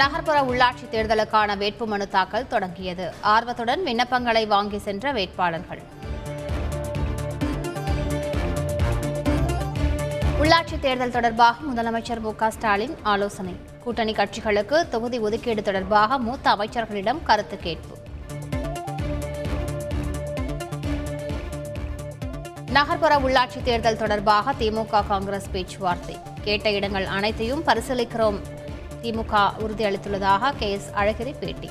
நகர்ப்புற உள்ளாட்சி தேர்தலுக்கான வேட்புமனு தாக்கல் தொடங்கியது. ஆர்வத்துடன் விண்ணப்பங்களை வாங்கி சென்ற வேட்பாளர்கள். உள்ளாட்சி தேர்தல் தொடர்பாக முதலமைச்சர் மு ஸ்டாலின் ஆலோசனை. கூட்டணி கட்சிகளுக்கு தொகுதி ஒதுக்கீடு தொடர்பாக மூத்த அமைச்சர்களிடம் கருத்து கேட்பு. நகர்ப்புற உள்ளாட்சி தேர்தல் தொடர்பாக திமுக காங்கிரஸ் பேச்சுவார்த்தை. கேட்ட இடங்கள் அனைத்தையும் பரிசீலிக்கிறோம். திமுக உறுதியளித்துள்ளதாக கே எஸ் அழகிரி பேட்டி.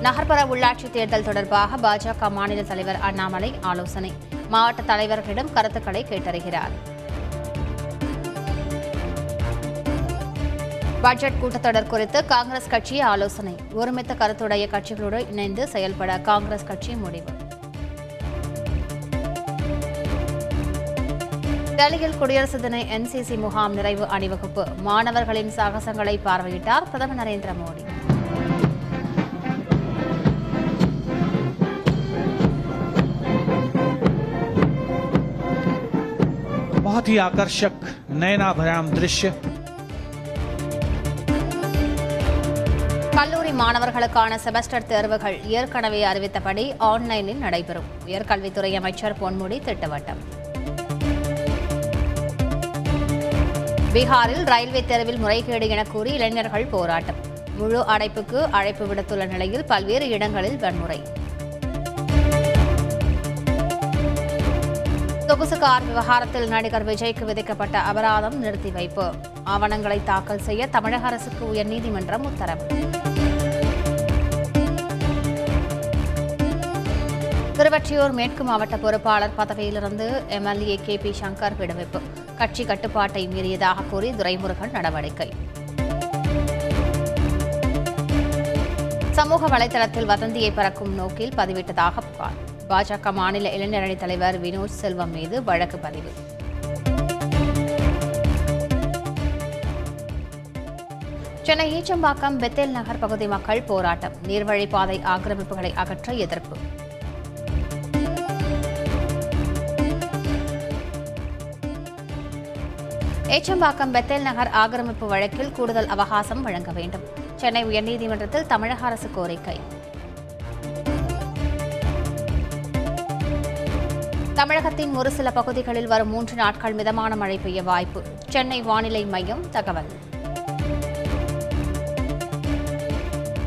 நகர்ப்புற உள்ளாட்சி தேர்தல் தொடர்பாக பாஜக மாநில தலைவர் அண்ணாமலை ஆலோசனை. மாவட்ட தலைவர்களிடம் கருத்துக்களை கேட்டறிகிறார். பட்ஜெட் கூட்டத்தொடர் குறித்து காங்கிரஸ் கட்சி ஆலோசனை. ஒருமித்த கருத்துடைய கட்சிகளோடு இணைந்து செயல்பட காங்கிரஸ் கட்சி முடிவு. டெல்லியில் குடியரசு தின என்சிசி முகாம் நிறைவு அணிவகுப்பு மாணவர்களின் சாகசங்களை பார்வையிட்டார் பிரதமர் நரேந்திர மோடி बहुत ही आकर्षक नयना भराम दृश्य கல்லூரி மாணவர்களுக்கான செமஸ்டர் தேர்வுகள் ஏற்கனவே அறிவித்தபடி ஆன்லைனில் நடைபெறும் உயர்கல்வித்துறை அமைச்சர் பொன்முடி திட்டவட்டம் பீகாரில் ரயில்வே தேர்வில் முறைகேடு என கூறி இளைஞர்கள் போராட்டம். முழு அடைப்புக்கு அழைப்பு விடுத்துள்ள நிலையில் பல்வேறு இடங்களில் வன்முறை. சொகுசு கார் விவகாரத்தில் நடிகர் விஜய்க்கு விதிக்கப்பட்ட அபராதம் நிறுத்தி வைப்பு. ஆவணங்களை தாக்கல் செய்ய தமிழக அரசுக்கு உயர்நீதிமன்றம் உத்தரவு. திருவற்றியூர் மேற்கு மாவட்ட பொறுப்பாளர் பதவியிலிருந்து எம்எல்ஏ கே பி சங்கர் விடுவிப்பு. கட்சி கட்டுப்பாட்டை மீறியதாக கூறி துரைமுருகன் நடவடிக்கை. சமூக வலைதளத்தில் வதந்தியை பறக்கும் நோக்கில் பதிவிட்டதாக புகார். பாஜக மாநில இளைஞரணி தலைவர் வினோத் செல்வம் மீது வழக்கு பதிவு. சென்னை ஈச்சம்பாக்கம் பெத்தேல் நகர் பகுதி மக்கள் போராட்டம். நீர்வழிப்பாதை ஆக்கிரமிப்புகளை அகற்ற எதிர்ப்பு. ஏச்சம்பாக்கம் பெத்தேல் நகர் ஆக்கிரமிப்பு வழக்கில் கூடுதல் அவகாசம் வழங்க வேண்டும். சென்னை உயர்நீதிமன்றத்தில் தமிழக அரசு கோரிக்கை. தமிழகத்தின் ஒரு சில பகுதிகளில் வரும் மூன்று நாட்கள் மிதமான மழை பெய்ய வாய்ப்பு. சென்னை வானிலை மையம் தகவல்.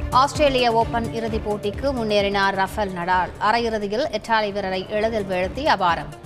ஆஸ்திரேலிய ஓபன் இறுதிப் போட்டிக்கு முன்னேறினார் ரஃபேல் நடால். அரையிறுதியில் இத்தாலி வீரரை எளிதில் வீழ்த்தி அபாரம்.